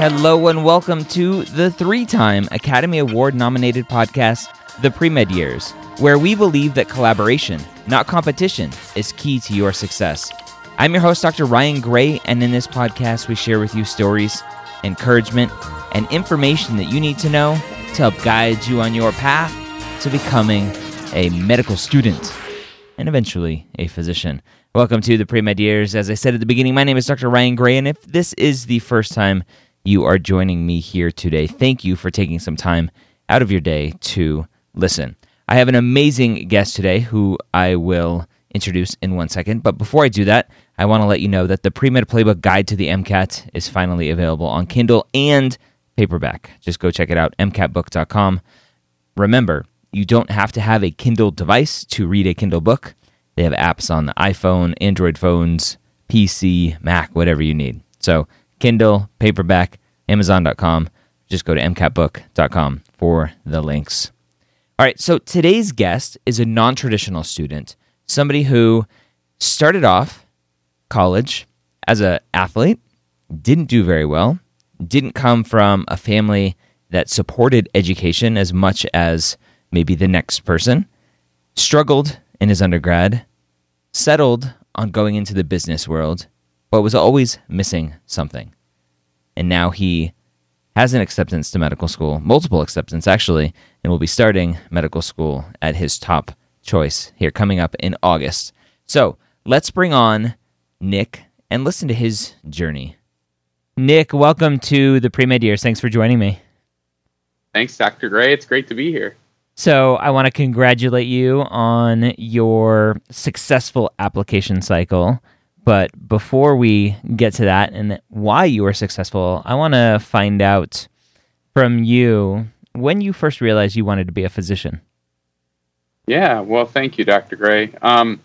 Hello and welcome to the three time Academy Award nominated podcast, The Premed Years, where we believe that collaboration, not competition, is key to your success. I'm your host, Dr. Ryan Gray, and in this podcast, we share with you stories, encouragement, and information that you need to know to help guide you on your path to becoming a medical student and eventually a physician. Welcome to the Premed Years. As I said at the beginning, my name is Dr. Ryan Gray, and if this is the first time you are joining me here today. Thank you for taking some time out of your day to listen. I have an amazing guest today who I will introduce in one second. But before I do that, I want to let you know that the Pre Med Playbook Guide to the MCAT is finally available on Kindle and paperback. Just go check it out, mcatbook.com. Remember, you don't have to have a Kindle device to read a Kindle book. They have apps on the iPhone, Android phones, PC, Mac, whatever you need. So, Kindle, paperback, Amazon.com. Just go to mcatbook.com for the links. All right, so today's guest is a non traditional student, somebody who started off college as an athlete, didn't do very well, didn't come from a family that supported education as much as maybe the next person, struggled in his undergrad, settled on going into the business world, but was always missing something. And now he has an acceptance to medical school, multiple acceptance actually, and will be starting medical school at his top choice here coming up in August. So let's bring on Nick and listen to his journey. Nick, welcome to the Pre Med Years. Thanks for joining me. Thanks, Dr. Gray. It's great to be here. So, I want to congratulate you on your successful application cycle. But before we get to that and why you were successful, I want to find out from you when you first realized you wanted to be a physician. Yeah, well, thank you, Dr. Gray. Um,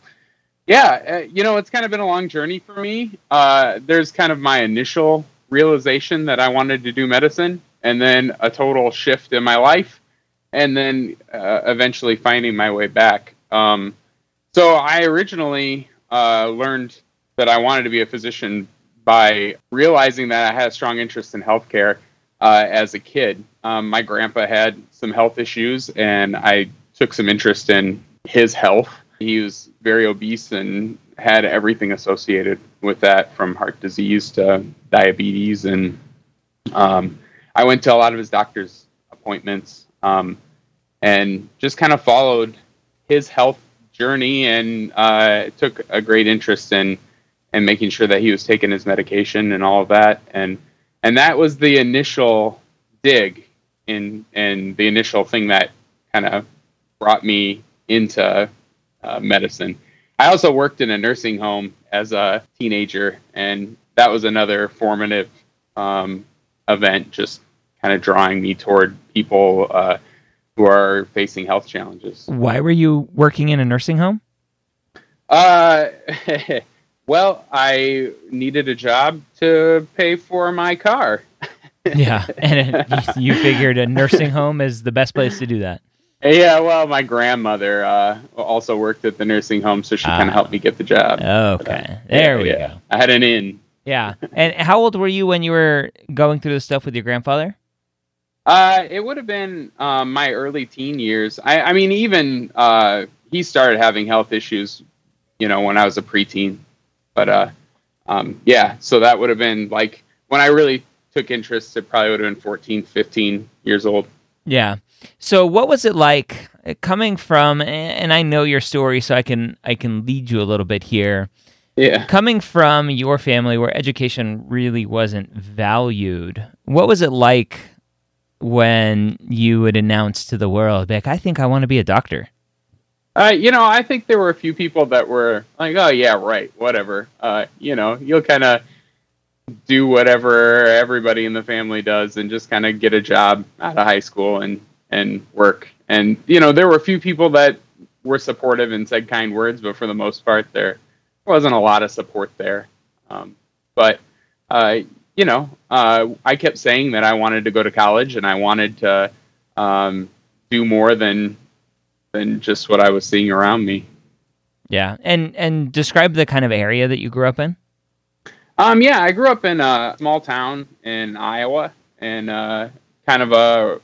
yeah, uh, you know, it's kind of been a long journey for me. Uh, there's kind of my initial realization that I wanted to do medicine, and then a total shift in my life, and then uh, eventually finding my way back. Um, so I originally uh, learned that I wanted to be a physician by realizing that I had a strong interest in healthcare uh, as a kid. Um, my grandpa had some health issues, and I took some interest in his health. He was very obese and had everything associated with that, from heart disease to diabetes. And um, I went to a lot of his doctor's appointments um, and just kind of followed his health journey and uh, took a great interest in and making sure that he was taking his medication and all of that. And and that was the initial dig in and the initial thing that kind of brought me into uh, medicine. I also worked in a nursing home as a teenager, and that was another formative um, event, just kind of drawing me toward people uh, who are facing health challenges. Why were you working in a nursing home? Uh, well, I needed a job to pay for my car. yeah, and you figured a nursing home is the best place to do that. Yeah, well, my grandmother uh, also worked at the nursing home, so she kind of helped me get the job. Okay, but, uh, there yeah, we yeah. go. I had an in. Yeah, and how old were you when you were going through the stuff with your grandfather? Uh, it would have been um, my early teen years. I, I mean, even uh, he started having health issues, you know, when I was a preteen. But uh, um, yeah, so that would have been like when I really took interest. It probably would have been 14, 15 years old. Yeah. So what was it like uh, coming from? And I know your story, so I can I can lead you a little bit here. Yeah. Coming from your family where education really wasn't valued, what was it like when you would announce to the world, like, I think I want to be a doctor? Uh, you know, I think there were a few people that were like, "Oh yeah, right, whatever." Uh, you know, you'll kind of do whatever everybody in the family does, and just kind of get a job out of high school and and work. And you know, there were a few people that were supportive and said kind words, but for the most part, there wasn't a lot of support there. Um, but uh, you know, uh, I kept saying that I wanted to go to college and I wanted to um, do more than than just what I was seeing around me. Yeah, and and describe the kind of area that you grew up in. Um, yeah, I grew up in a small town in Iowa, and uh, kind of a.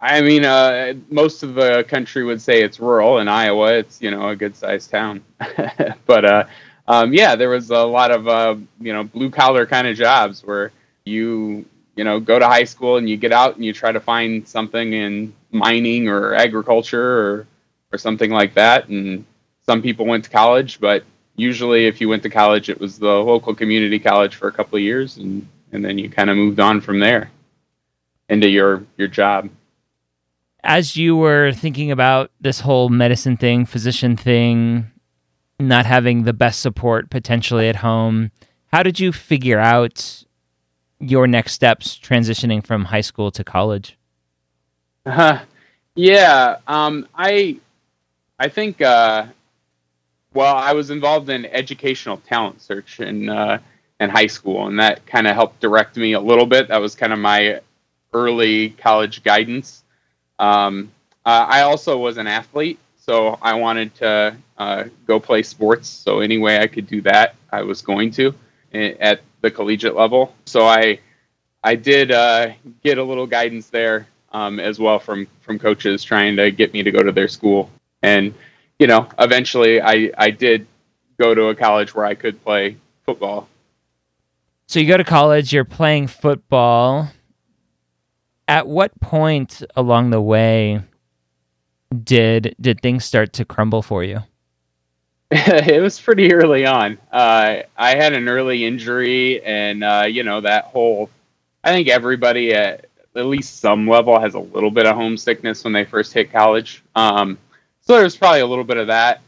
I mean, uh, most of the country would say it's rural. In Iowa, it's you know a good sized town, but uh, um, yeah, there was a lot of uh, you know blue collar kind of jobs where you you know go to high school and you get out and you try to find something in mining or agriculture or or something like that. And some people went to college, but usually if you went to college, it was the local community college for a couple of years, and and then you kind of moved on from there into your your job. As you were thinking about this whole medicine thing, physician thing, not having the best support potentially at home, how did you figure out your next steps transitioning from high school to college? Uh, yeah, um, I I think uh, well, I was involved in educational talent search in uh, in high school, and that kind of helped direct me a little bit. That was kind of my early college guidance. Um, uh, I also was an athlete, so I wanted to uh, go play sports. So any way I could do that, I was going to at the collegiate level. So I I did uh, get a little guidance there um, as well from from coaches trying to get me to go to their school. And you know, eventually, I I did go to a college where I could play football. So you go to college, you're playing football. At what point along the way did did things start to crumble for you? it was pretty early on. Uh, I had an early injury, and uh, you know that whole. I think everybody at at least some level has a little bit of homesickness when they first hit college. Um, so there's probably a little bit of that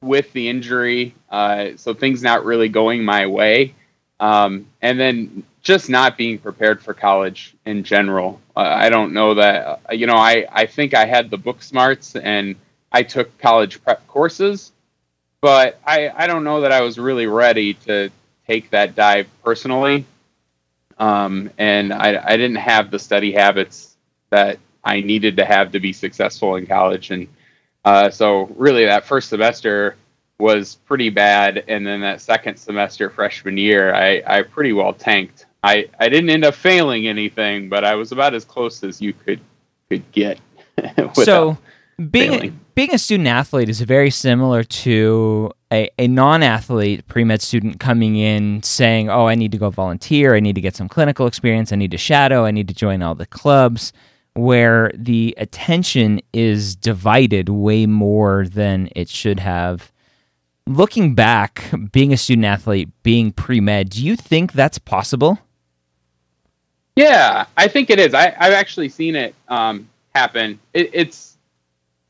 with the injury. Uh, so things not really going my way, um, and then just not being prepared for college in general. Uh, I don't know that uh, you know. I I think I had the book smarts and I took college prep courses but I, I don't know that I was really ready to take that dive personally. Um, and I, I didn't have the study habits that I needed to have to be successful in college. And uh, so, really, that first semester was pretty bad. And then that second semester, freshman year, I, I pretty well tanked. I, I didn't end up failing anything, but I was about as close as you could could get. so, being failing being a student athlete is very similar to a, a non athlete pre med student coming in saying, Oh, I need to go volunteer. I need to get some clinical experience. I need to shadow. I need to join all the clubs, where the attention is divided way more than it should have. Looking back, being a student athlete, being pre med, do you think that's possible? Yeah, I think it is. I, have actually seen it um, happen. It, it's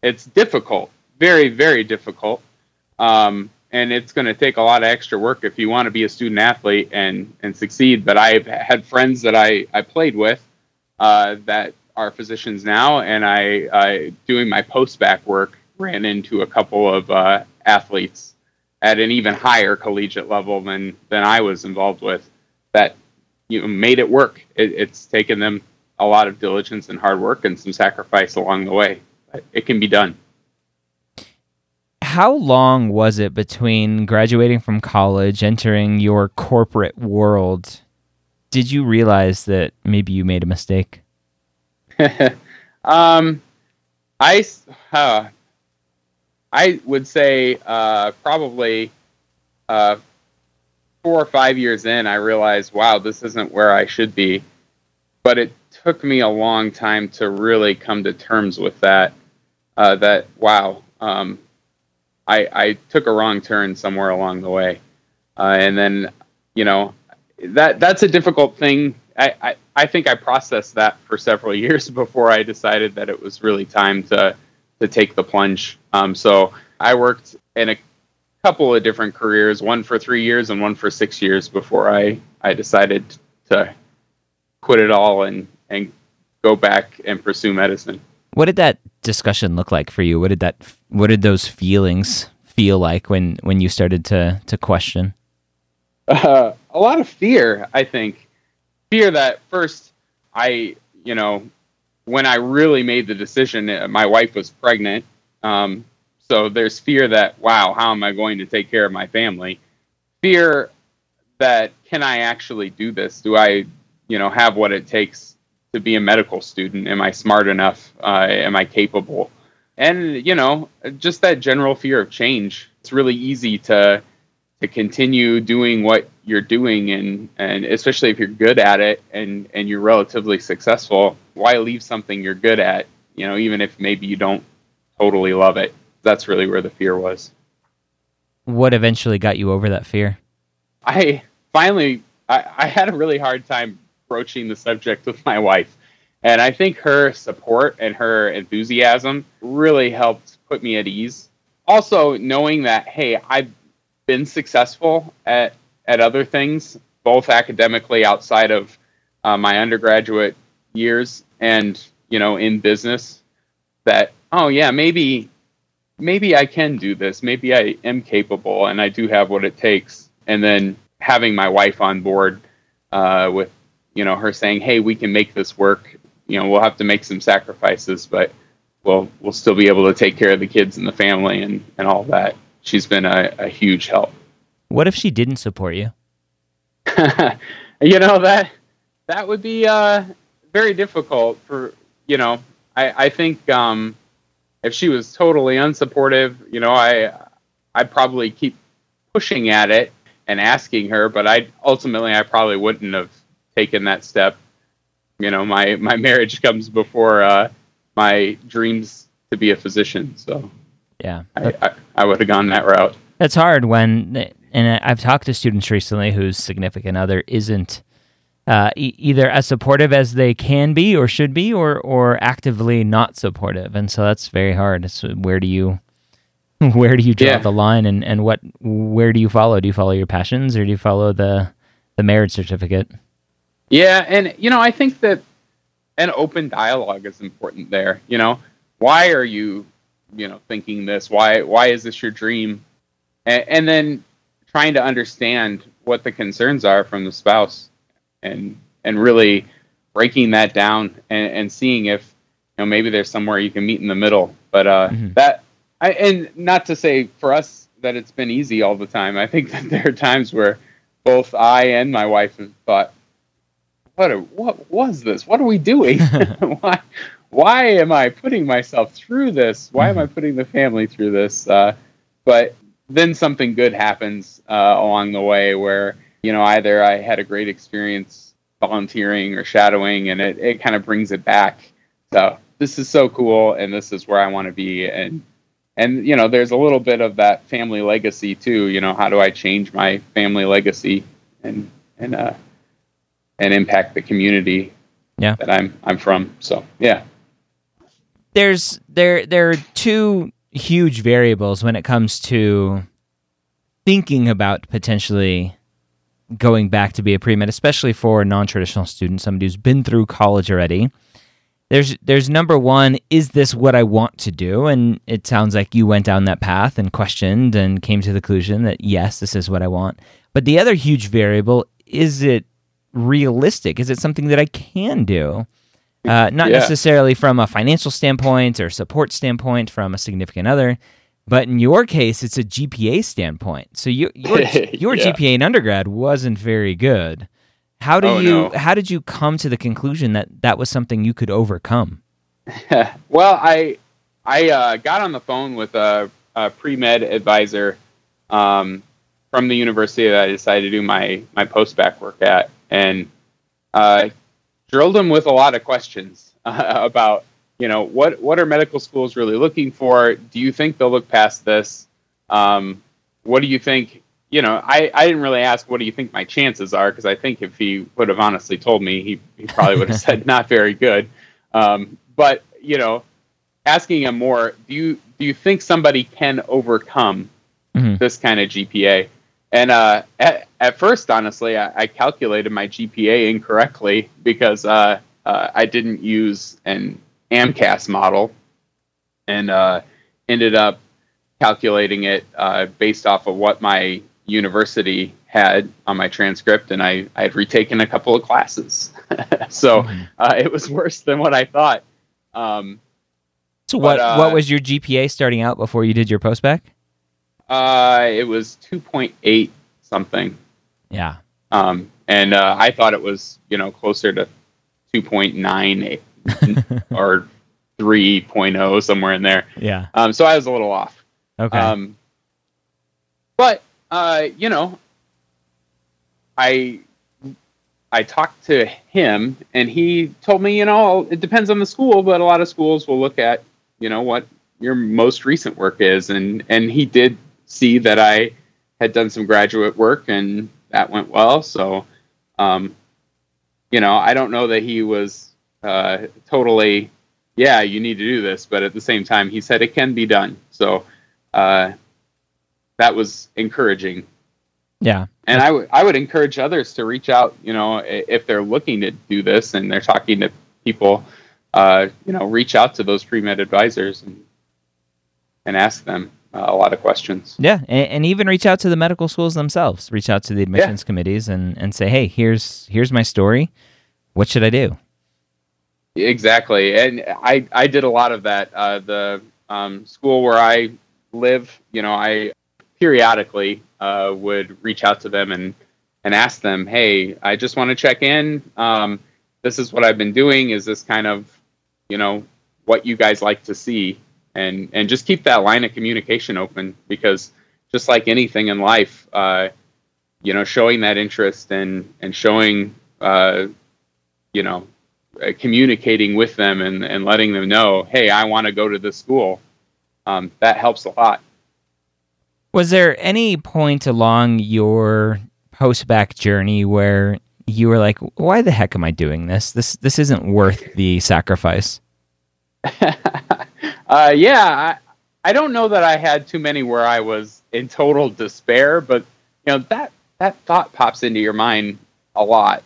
it's difficult, very very difficult, um, and it's going to take a lot of extra work if you want to be a student athlete and and succeed. But I've had friends that I I played with uh, that are physicians now, and I, I doing my postbac work ran into a couple of uh, athletes at an even higher collegiate level than than I was involved with that you know, made it work. It, it's taken them a lot of diligence and hard work and some sacrifice along the way. But it can be done. How long was it between graduating from college, entering your corporate world? Did you realize that maybe you made a mistake? um, I uh, I would say uh, probably uh, four or five years in, I realized, wow, this isn't where I should be. But it took me a long time to really come to terms with that. Uh, that wow, um, I, I took a wrong turn somewhere along the way, uh, and then you know that that's a difficult thing. I, I, I think I processed that for several years before I decided that it was really time to to take the plunge. Um, so I worked in a couple of different careers, one for three years and one for six years before I, I decided to quit it all and, and go back and pursue medicine. What did that discussion look like for you? What did that what did those feelings feel like when when you started to to question? Uh, a lot of fear, I think. Fear that first I, you know, when I really made the decision, uh, my wife was pregnant. Um, so there's fear that, wow, how am I going to take care of my family? Fear that, can I actually do this? Do I, you know, have what it takes to be a medical student? Am I smart enough? Uh, am I capable? And, you know, just that general fear of change. It's really easy to, to continue doing what you're doing and and especially if you're good at it and and you're relatively successful why leave something you're good at you know even if maybe you don't totally love it that's really where the fear was. What eventually got you over that fear? I finally i, I had a really hard time broaching the subject with my wife. And i think her support and her enthusiasm really helped put me at ease. Also knowing that hey i've been successful at at other things, both academically outside of uh, my undergraduate years and you know in business. That oh yeah, maybe maybe I can do this. Maybe I am capable and I do have what it takes. And then having my wife on board uh, with you know her saying, "Hey, we can make this work." You know, we'll have to make some sacrifices, but we'll we'll still be able to take care of the kids and the family and and all that. She's been a, a huge help. What if she didn't support you? you know that that would be uh, very difficult for you know. I I think um, if she was totally unsupportive, you know, I I'd probably keep pushing at it and asking her, but I ultimately I probably wouldn't have taken that step. You know, my my marriage comes before uh, my dreams to be a physician, so yeah, I, I, I would have gone that route. It's hard when and I've talked to students recently whose significant other isn't uh, e- either as supportive as they can be or should be, or or actively not supportive, and so that's very hard. So where do you where do you draw yeah. the line, and, and what where do you follow? Do you follow your passions, or do you follow the the marriage certificate? Yeah, and you know, I think that an open dialogue is important there. You know, why are you, you know, thinking this? Why why is this your dream? and, and then trying to understand what the concerns are from the spouse and and really breaking that down and, and seeing if you know maybe there's somewhere you can meet in the middle. But uh mm-hmm. that I, and not to say for us that it's been easy all the time. I think that there are times where both i and my wife have thought what are, what was this? What are we doing? Why why am i putting myself through this? Why mm-hmm. am i putting the family through this? Uh, but then something good happens uh, along the way where you know either I had a great experience volunteering or shadowing, and it, it kind of brings it back. So this is so cool, and this is where I want to be, and and you know there's a little bit of that family legacy too. You know how do I change my family legacy and and uh and impact the community yeah. that I'm I'm from. So yeah. There's there there are two huge variables when it comes to thinking about potentially going back to be a pre med, especially for a non traditional student, somebody who's been through college already. there's there's number one is this what i want to do? And it sounds like you went down that path and questioned and came to the conclusion that yes this is what i want. But the other huge variable is it realistic? Is it something that i can do? Uh, not Yeah. necessarily from a financial standpoint or support standpoint from a significant other but in your case it's a gpa standpoint so you, your, your Yeah. gpa in undergrad wasn't very good how do Oh, you no. how did you come to the conclusion that that was something you could overcome well, I I uh, got on the phone with a, a pre med advisor um, from the university that I decided to do my my post bac work at, and uh, drilled him with a lot of questions uh, about you know what what are medical schools really looking for? Do you think they'll look past this? Um, what do you think? You know, I, I didn't really ask what do you think my chances are because I think if he would have honestly told me, he, he probably would have said not very good. Um, but you know, asking him more, do you do you think somebody can overcome Mhm. this kind of GPA? And uh, at, at first, honestly, I, I calculated my GPA incorrectly because uh, uh, I didn't use an AMCAS model, and uh, ended up calculating it uh, based off of what my university had on my transcript, and I I had retaken a couple of classes, so uh, it was worse than what I thought. Um, So what But, uh, what was your GPA starting out before you did your postbac? uh, it was two point eight something, Yeah. um, and uh, I thought it was you know closer to two point nine or 3.0 somewhere in there. Yeah. Um, so I was a little off. Okay. Um, but uh, you know, I I talked to him, and he told me, you know, it depends on the school, but a lot of schools will look at, you know, what your most recent work is, and and he did see that I had done some graduate work, and that went well. So, um, you know, I don't know that he was uh, totally, yeah, you need to do this, but at the same time, he said it can be done. So, uh, that was encouraging yeah. and I would I would encourage others to reach out. You know, if they're looking to do this and they're talking to people, uh, you know, reach out to those pre med advisors and and ask them uh, a lot of questions. Yeah, and, and even reach out to the medical schools themselves. Reach out to the admissions committees and, and say, "Hey, here's here's my story. What should I do?" Exactly, and I I did a lot of that. Uh, the um, school where I live, you know, I periodically uh, would reach out to them and and ask them, "Hey, I just want to check in. Um, this is what I've been doing. Is this kind of, you know, what you guys like to see?" And and just keep that line of communication open because just like anything in life, uh, you know, showing that interest and and showing, uh, you know, communicating with them and, and letting them know, hey, I want to go to this school. Um, that helps a lot. Was there any point along your post-bac journey where you were like, "Why the heck am I doing this? This this isn't worth the sacrifice." uh, yeah, I, I don't know that I had too many where I was in total despair, but you know that that thought pops into your mind a lot.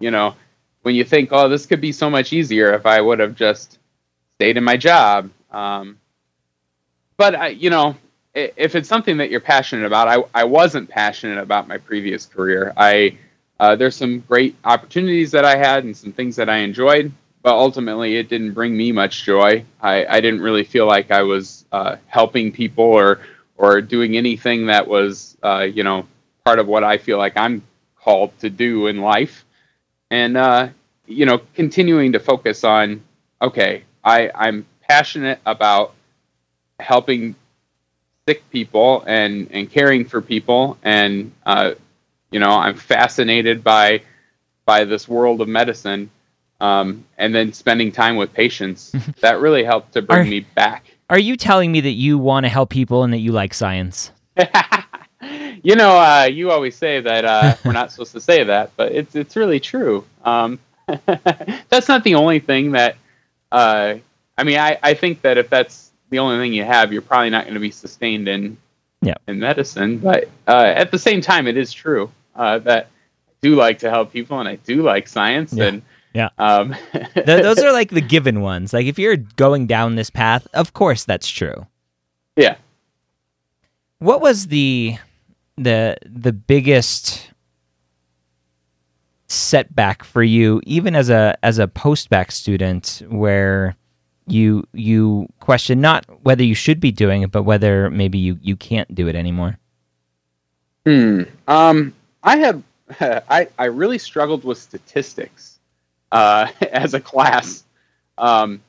You know, when you think, "Oh, this could be so much easier if I would have just stayed in my job." Um, but I, you know, if it's something that you're passionate about, I, I wasn't passionate about my previous career. I uh, there's some great opportunities that I had and some things that I enjoyed, but ultimately it didn't bring me much joy. I, I didn't really feel like I was uh, helping people or or doing anything that was uh, you know part of what I feel like I'm called to do in life, and uh, you know continuing to focus on okay, I I'm passionate about helping sick people and and caring for people and uh, you know i'm fascinated by by this world of medicine um, and then spending time with patients that really helped to bring Are- me back Are you telling me that you want to help people and that you like science? you know uh, you always say that uh, we're not supposed to say that but it's it's really true um, that's not the only thing that uh, i mean I, I think that if that's the only thing you have you're probably not going to be sustained in Yeah. in medicine but uh, at the same time it is true uh, that i do like to help people and i do like science Yeah. and Yeah. Um, Th- those are like the given ones. Like if you're going down this path, of course that's true. Yeah. What was the the the biggest setback for you even as a as a postbac student where you you question not whether you should be doing it but whether maybe you you can't do it anymore? Hmm. Um i have i i really struggled with statistics uh as a class. Um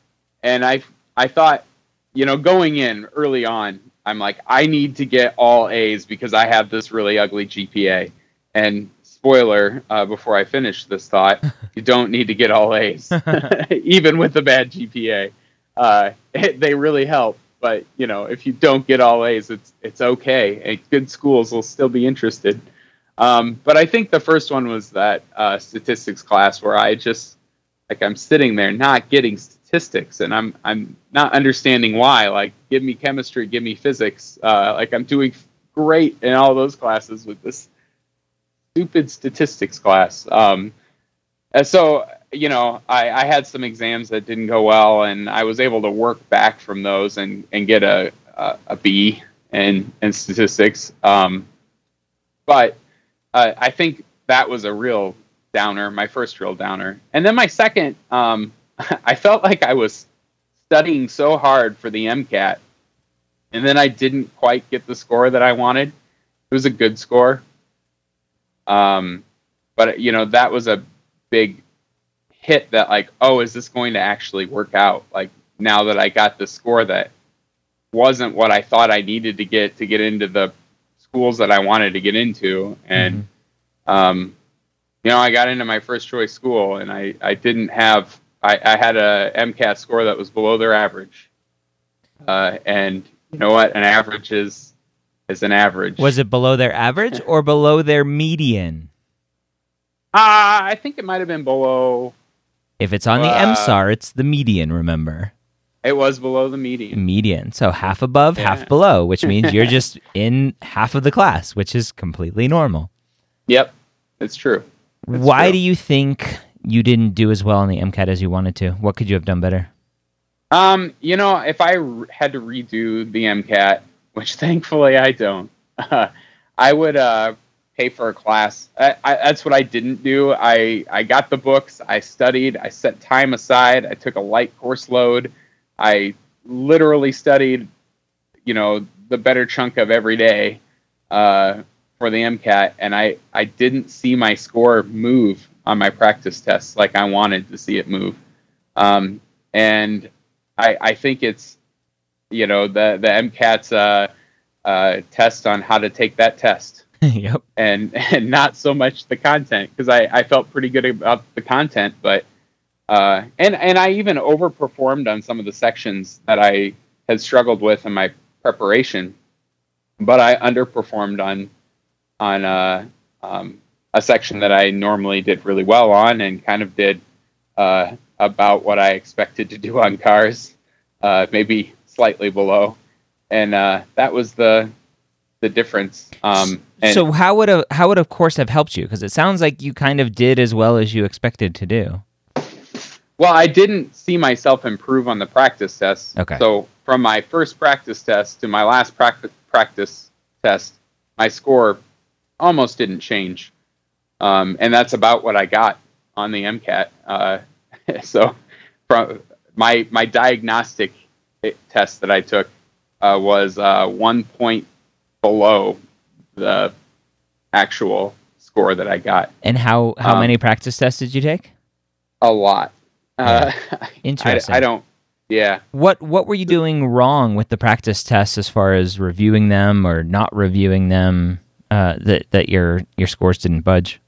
and i i thought you know going in early on i'm like i need to get all a's because i have this really ugly gpa and spoiler uh, before I finish this thought, you don't need to get all A's, even with a bad GPA. Uh, it, they really help, but you know, if you don't get all A's, it's it's okay. And good schools will still be interested. Um, but I think the first one was that uh, statistics class where I just like I'm sitting there not getting statistics, and I'm I'm not understanding why. Like, give me chemistry, give me physics. Uh, like I'm doing great in all those classes with this stupid statistics class. Um, and so, you know, I, I, had some exams that didn't go well, and I was able to work back from those and, and get a, a, a B in, in statistics. Um, but uh, I think that was a real downer, my first real downer. And then my second, um, I felt like I was studying so hard for the MCAT, and then I didn't quite get the score that I wanted. It was a good score, um, but you know that was a big hit. That like, oh, is this going to actually work out? Like now that I got the score that wasn't what I thought I needed to get to get into the schools that I wanted to get into, and mm-hmm. um, you know, I got into my first choice school, and I I didn't have I, I had a MCAT score that was below their average, uh, and you know what? An average is is an average. Was it below their average or below their median? Uh, I think it might have been below. If it's on uh, the MSAR, it's the median, remember? It was below the median. Median. So half above, yeah. half below, which means you're just in half of the class, which is completely normal. Yep, it's true. It's Why true. do you think you didn't do as well on the MCAT as you wanted to? What could you have done better? Um, you know, if I had to redo the MCAT, which thankfully I don't. Uh, I would uh, pay for a class. I, I, that's what I didn't do. I, I got the books, I studied, I set time aside, I took a light course load. I literally studied, you know, the better chunk of every day uh, for the MCAT, and I, I didn't see my score move on my practice tests like I wanted to see it move. Um, and I, I think it's you know the the MCAT's uh, uh, test on how to take that test. yep. And and not so much the content because I, I felt pretty good about the content, but uh, and and I even overperformed on some of the sections that I had struggled with in my preparation, but I underperformed on on uh, um, a section that I normally did really well on and kind of did uh, about what I expected to do on CARS. Uh, maybe slightly below, and uh, that was the the difference. Um, so how would a how would a course have helped you? Because it sounds like you kind of did as well as you expected to do. Well, I didn't see myself improve on the practice test. Okay. So from my first practice test to my last practice practice test, my score almost didn't change, um, and that's about what I got on the MCAT. Uh, so from my my diagnostic test that I took uh, was uh, one point below the actual score that I got. And how how um, many practice tests did you take? A lot. Uh, Interesting. I, I, don't. Yeah. What What were you doing wrong with the practice tests as far as reviewing them or not reviewing them? Uh, that that your your scores didn't budge.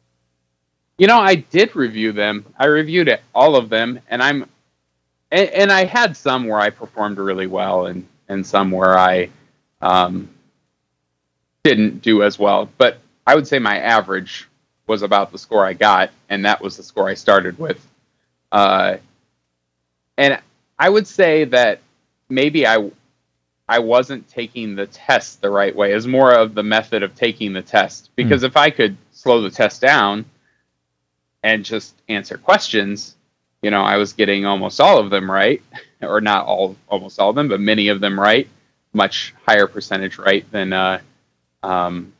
You know, I did review them. I reviewed it, all of them, and I'm and, and, I had some where I performed really well, and and some where I um, didn't do as well. But I would say my average was about the score I got, and that was the score I started with. Uh, and I would say that maybe I I wasn't taking the test the right way. Is more of the method of taking the test because mm. if I could slow the test down and just answer questions, you know, I was getting almost all of them right, or not all, almost all of them, but many of them right, much higher percentage right than uh, um,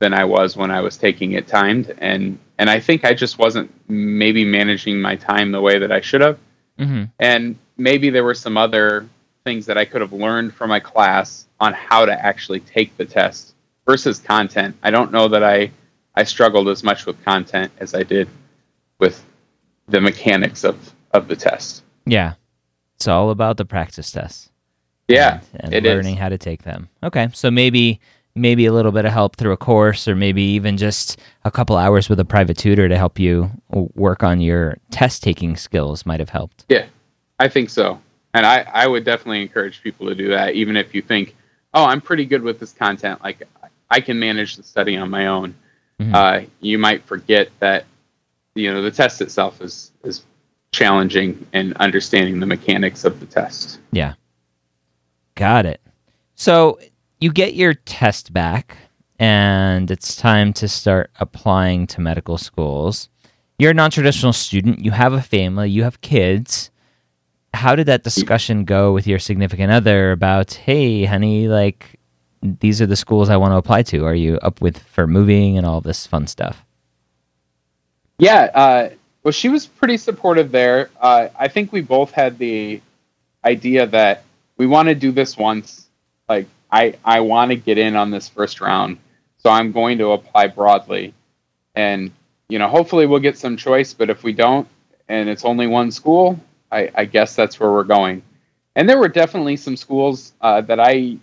than I was when I was taking it timed, and and I think I just wasn't maybe managing my time the way that I should have, mm-hmm. and maybe there were some other things that I could have learned from my class on how to actually take the test versus content. I don't know that I I struggled as much with content as I did with the mechanics of of the test. Yeah, it's all about the practice tests. Yeah, and, and learning is. how to take them. Okay, so maybe maybe a little bit of help through a course, or maybe even just a couple hours with a private tutor to help you work on your test taking skills might have helped. Yeah, I think so, and I I would definitely encourage people to do that, even if you think, oh, I'm pretty good with this content, like I can manage the study on my own. Mm-hmm. Uh, you might forget that you know the test itself is is challenging and understanding the mechanics of the test. Yeah. Got it. So you get your test back and it's time to start applying to medical schools. You're a non-traditional student, you have a family, you have kids. How did that discussion go with your significant other about, "Hey, honey, like these are the schools I want to apply to. Are you up with for moving and all this fun stuff?" Yeah, uh, well, she was pretty supportive there. Uh, I think we both had the idea that we want to do this once. Like, I I want to get in on this first round, so I'm going to apply broadly, and you know, hopefully we'll get some choice. But if we don't, and it's only one school, I, I guess that's where we're going. And there were definitely some schools uh, that I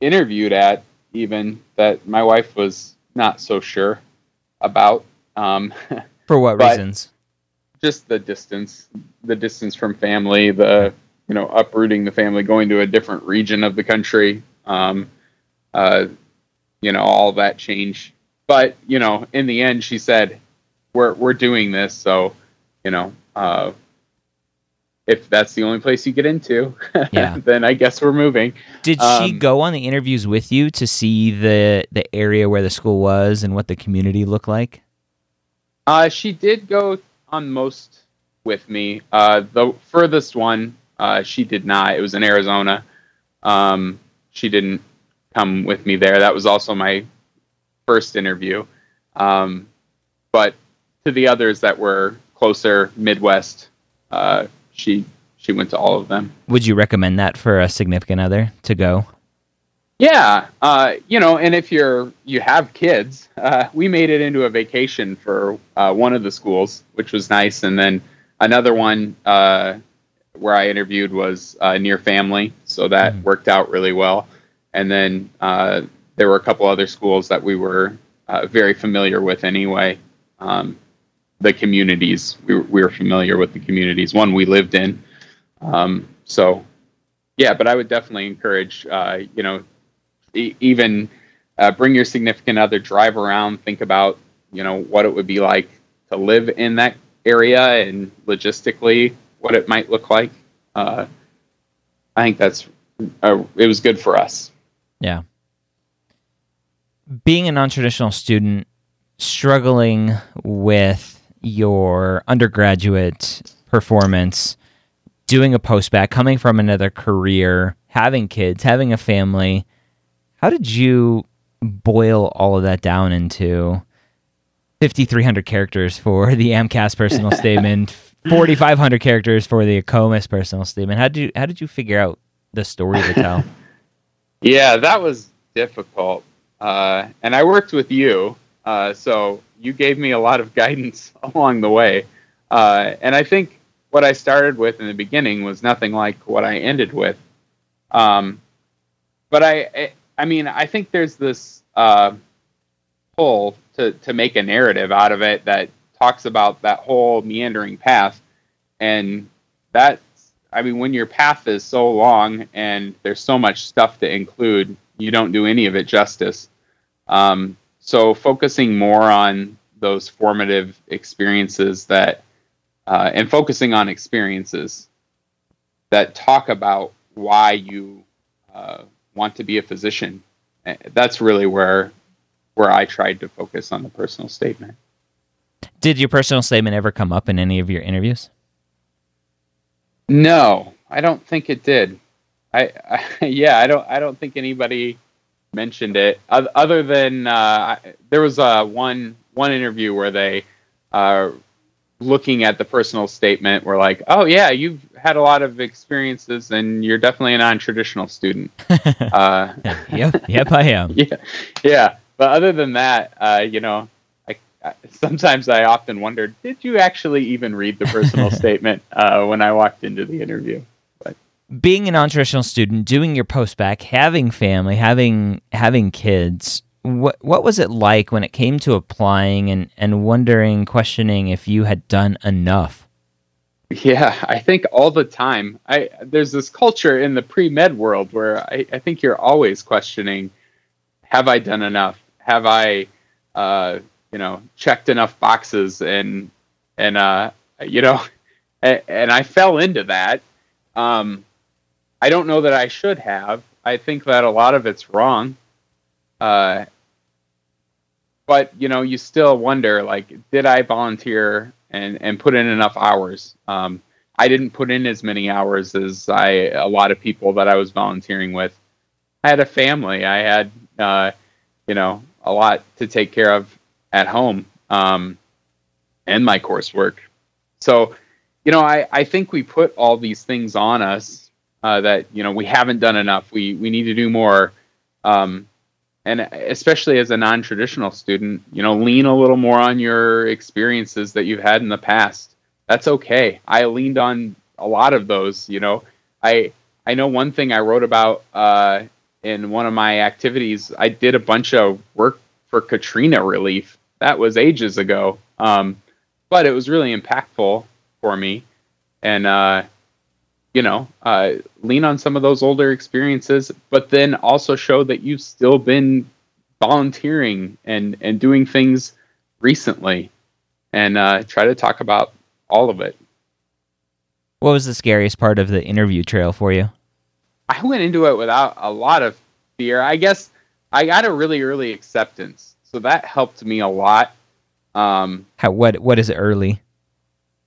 interviewed at, even that my wife was not so sure about. Um, For what reasons? Just the distance, the distance from family, the you know uprooting the family, going to a different region of the country, um, uh, you know all that change. But you know, in the end, she said, "We're we're doing this, so you know." Uh, if that's the only place you get into, yeah. then I guess we're moving. Did um, she go on the interviews with you to see the the area where the school was and what the community looked like? Uh, she did go on most with me. Uh, the furthest one, uh, she did not. It was in Arizona. Um, she didn't come with me there. That was also my first interview. Um, but to the others that were closer, Midwest, uh, she she went to all of them. Would you recommend that for a significant other to go? Yeah, uh, you know, and if you're you have kids, uh, we made it into a vacation for uh, one of the schools, which was nice, and then another one uh, where I interviewed was uh, near family, so that mm. worked out really well. And then uh, there were a couple other schools that we were very familiar with anyway. Um, the communities we were, we were familiar with the communities. One we lived in, um, so yeah. But I would definitely encourage you know even uh, bring your significant other, drive around, think about you know what it would be like to live in that area and logistically what it might look like. Uh, I think that's uh, it was good for us. Yeah. Being a non-traditional student, struggling with your undergraduate performance, doing a postbac, coming from another career, having kids, having a family how did you boil all of that down into 5,300 characters for the AMCAS personal statement, 4,500 characters for the AACOMAS personal statement? How did you how did you figure out the story to tell? yeah, that was difficult, uh, and I worked with you, uh, so you gave me a lot of guidance along the way. Uh, and I think what I started with in the beginning was nothing like what I ended with. Um, but I, I mean, I think there's this uh, pull to to make a narrative out of it that talks about that whole meandering path, and that I mean, when your path is so long and there's so much stuff to include, you don't do any of it justice. Um, so focusing more on those formative experiences that, uh, and focusing on experiences that talk about why you uh, want to be a physician. Eh, that's really where where I tried to focus on the personal statement. Did your personal statement ever come up in any of your interviews? No, I don't think it did. I, I yeah, I don't I don't think anybody mentioned it other than uh, there was uh, one one interview where they uh, looking at the personal statement were like, "Oh yeah, you've had a lot of experiences, and you're definitely a non-traditional student." uh, yep, yep, I am. Yeah, yeah. But other than that, uh, you know, I, I, sometimes I often wondered, did you actually even read the personal statement uh, when I walked into the interview? But being a non-traditional student, doing your post-bac, having family, having having kids, what what was it like when it came to applying and and wondering, questioning if you had done enough? Yeah, I think all the time. I there's this culture in the pre med world where I, I think you're always questioning, have I done enough? Have I, uh, you know, checked enough boxes? And and uh, you know, and, I fell into that. Um, I don't know that I should have. I think that a lot of it's wrong. Uh, but you know, you still wonder like, did I volunteer and and put in enough hours? Um, I didn't put in as many hours as I a lot of people that I was volunteering with. I had a family. I had uh, you know a lot to take care of at home um, and my coursework. So you know, I I think we put all these things on us uh, that you know we haven't done enough. We we need to do more. Um, and especially as a non-traditional student, you know, lean a little more on your experiences that you've had in the past. That's okay. I leaned on a lot of those. You know, I I know one thing I wrote about uh, in one of my activities. I did a bunch of work for Katrina relief. That was ages ago, um, but it was really impactful for me. And uh, you know, uh, lean on some of those older experiences, but then also show that you've still been volunteering and and doing things recently, and uh, try to talk about all of it. What was the scariest part of the interview trail for you? I went into it without a lot of fear. I guess I got a really early acceptance, so that helped me a lot. Um, How what what is early?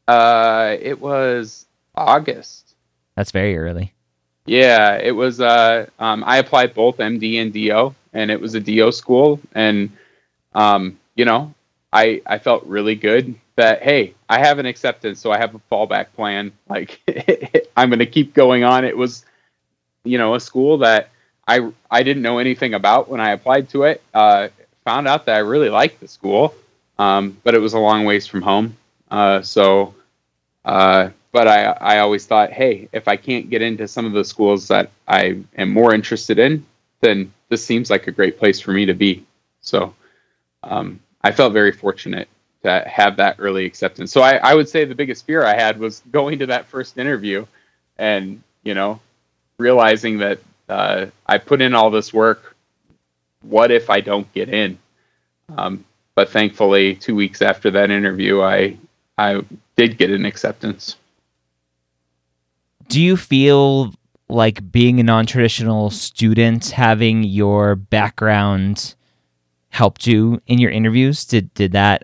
Uh, it was August. That's very early. Yeah, it was. Uh, um, I applied both MD and DO, and it was a DO school, and um, you know, I I felt really good that hey, I have an acceptance, so I have a fallback plan. Like I'm going to keep going on. It was, you know, a school that I I didn't know anything about when I applied to it. Uh, found out that I really liked the school, um, but it was a long ways from home. Uh, so uh, but I, I always thought, hey, if I can't get into some of the schools that I am more interested in, then this seems like a great place for me to be. So um, I felt very fortunate to have that early acceptance. So I, I would say the biggest fear I had was going to that first interview and, you know, realizing that uh, I put in all this work. What if I don't get in? Um, but thankfully, two weeks after that interview, I I did get an acceptance do you feel like being a non-traditional student having your background helped you in your interviews? Did did that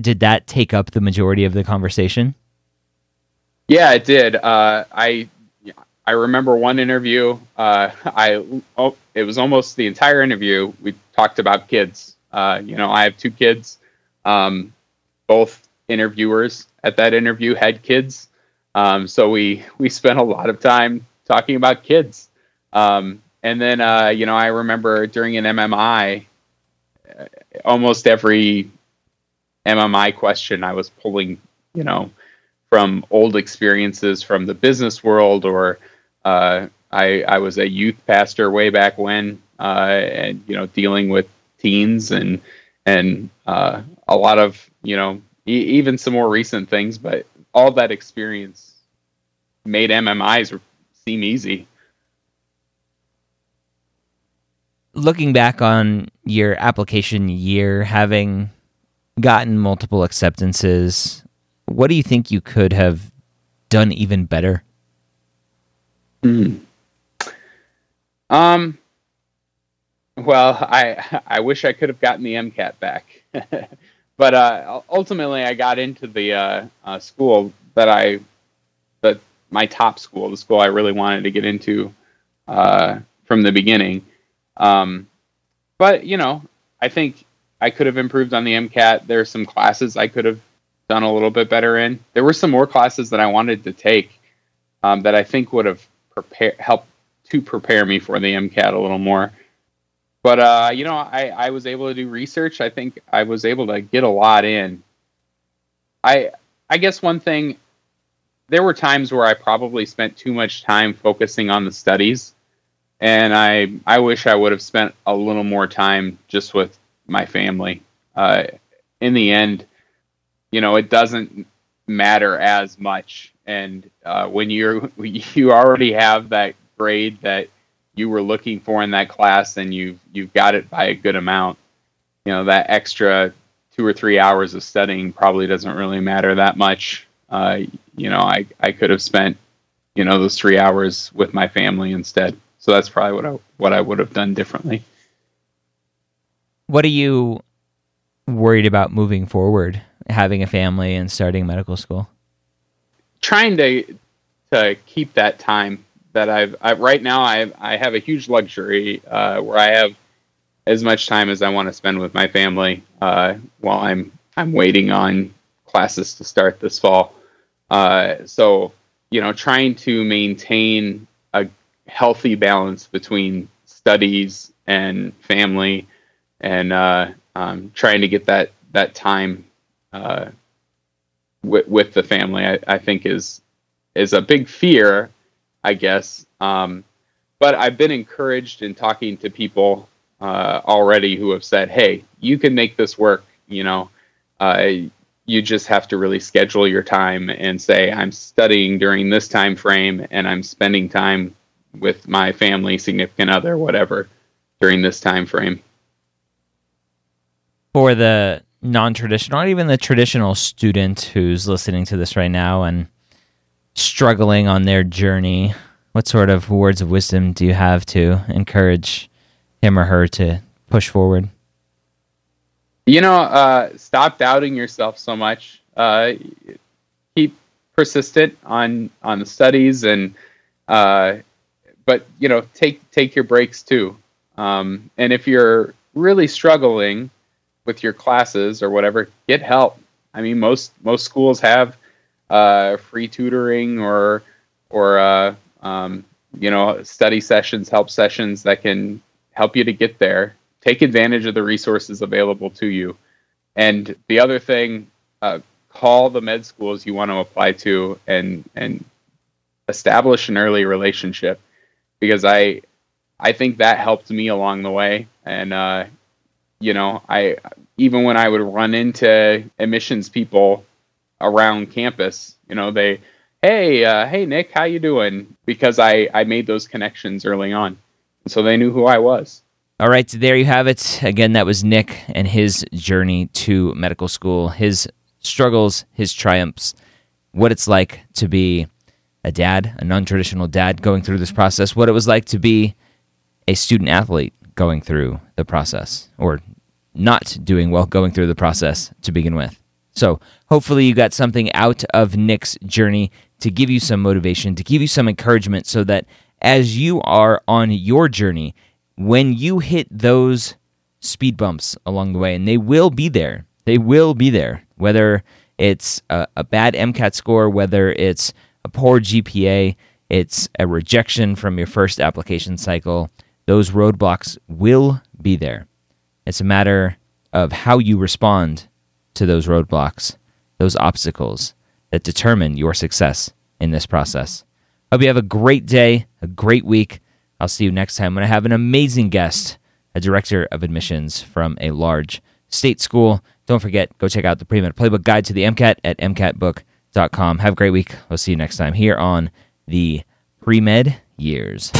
did that take up the majority of the conversation? Yeah it did. Uh, i i remember one interview uh, i oh, it was almost the entire interview. We talked about kids. Uh, you know i have two kids. Um, both interviewers at that interview had kids um, so we we spent a lot of time talking about kids. Um, and then uh, you know I remember during an MMI, uh, almost every MMI question I was pulling you know from old experiences from the business world or uh, I, I was a youth pastor way back when uh, and you know dealing with teens and and uh, a lot of you know e- even some more recent things but all that experience made MMIs seem easy. Looking back on your application year, having gotten multiple acceptances, what do you think you could have done even better? Hmm. Um. Well, I I wish I could have gotten the MCAT back, but uh, ultimately I got into the uh, uh, school that I that my top school, the school I really wanted to get into uh, from the beginning. Um, but you know, I think I could have improved on the MCAT. There are some classes I could have done a little bit better in. There were some more classes that I wanted to take um, that I think would have prepare helped to prepare me for the MCAT a little more. But uh, you know, I, I was able to do research. I think I was able to get a lot in. I I guess one thing there were times where I probably spent too much time focusing on the studies, and I I wish I would have spent a little more time just with my family. Uh, in the end, you know, it doesn't matter as much, and uh, when you're you already have that grade that you were looking for in that class, and you've you've got it by a good amount. You know, that extra two or three hours of studying probably doesn't really matter that much. Uh, you know, I, I could have spent, you know, those three hours with my family instead. So that's probably what I what I would have done differently. What are you worried about moving forward, having a family and starting medical school? Trying to to keep that time that I've I, right now I I have a huge luxury uh, where I have as much time as I want to spend with my family uh, while I'm I'm waiting on classes to start this fall. Uh, so you know, trying to maintain a healthy balance between studies and family, and uh, um, trying to get that that time uh, with with the family, I, I, think is is a big fear, I guess. Um, but I've been encouraged in talking to people uh, already who have said, "Hey, you can make this work." You know, uh, you just have to really schedule your time and say, "I'm studying during this time frame, and I'm spending time with my family, significant other, whatever, during this time frame." For the non-traditional, not even the traditional student who's listening to this right now and struggling on their journey, what sort of words of wisdom do you have to encourage? him or her to push forward? You know, uh, stop doubting yourself so much. Uh, keep persistent on on the studies, and uh, but you know, take take your breaks too. Um, and if you're really struggling with your classes or whatever, get help. I mean, most most schools have uh, free tutoring or or uh, um, you know study sessions, help sessions that can help you to get there. Take advantage of the resources available to you. And the other thing, uh, call the med schools you want to apply to and and establish an early relationship because I I think that helped me along the way. And uh, you know, I even when I would run into admissions people around campus, you know, they hey uh, hey Nick, how you doing? Because I I made those connections early on so they knew who I was. All right, there you have it. Again, that was Nick and his journey to medical school, his struggles, his triumphs, what it's like to be a dad, a non traditional dad going through this process, what it was like to be a student athlete going through the process, or not doing well going through the process to begin with. So, hopefully, you got something out of Nick's journey to give you some motivation, to give you some encouragement so that as you are on your journey, when you hit those speed bumps along the way, and they will be there, they will be there, whether it's a, a bad MCAT score, whether it's a poor GPA, it's a rejection from your first application cycle, those roadblocks will be there. It's a matter of how you respond to those roadblocks, those obstacles that determine your success in this process. Hope you have a great day, a great week. I'll see you next time when I have an amazing guest, a director of admissions from a large state school. Don't forget, go check out the pre-med playbook guide to the MCAT at MCATbook.com. Have a great week. We'll see you next time here on the pre-med years.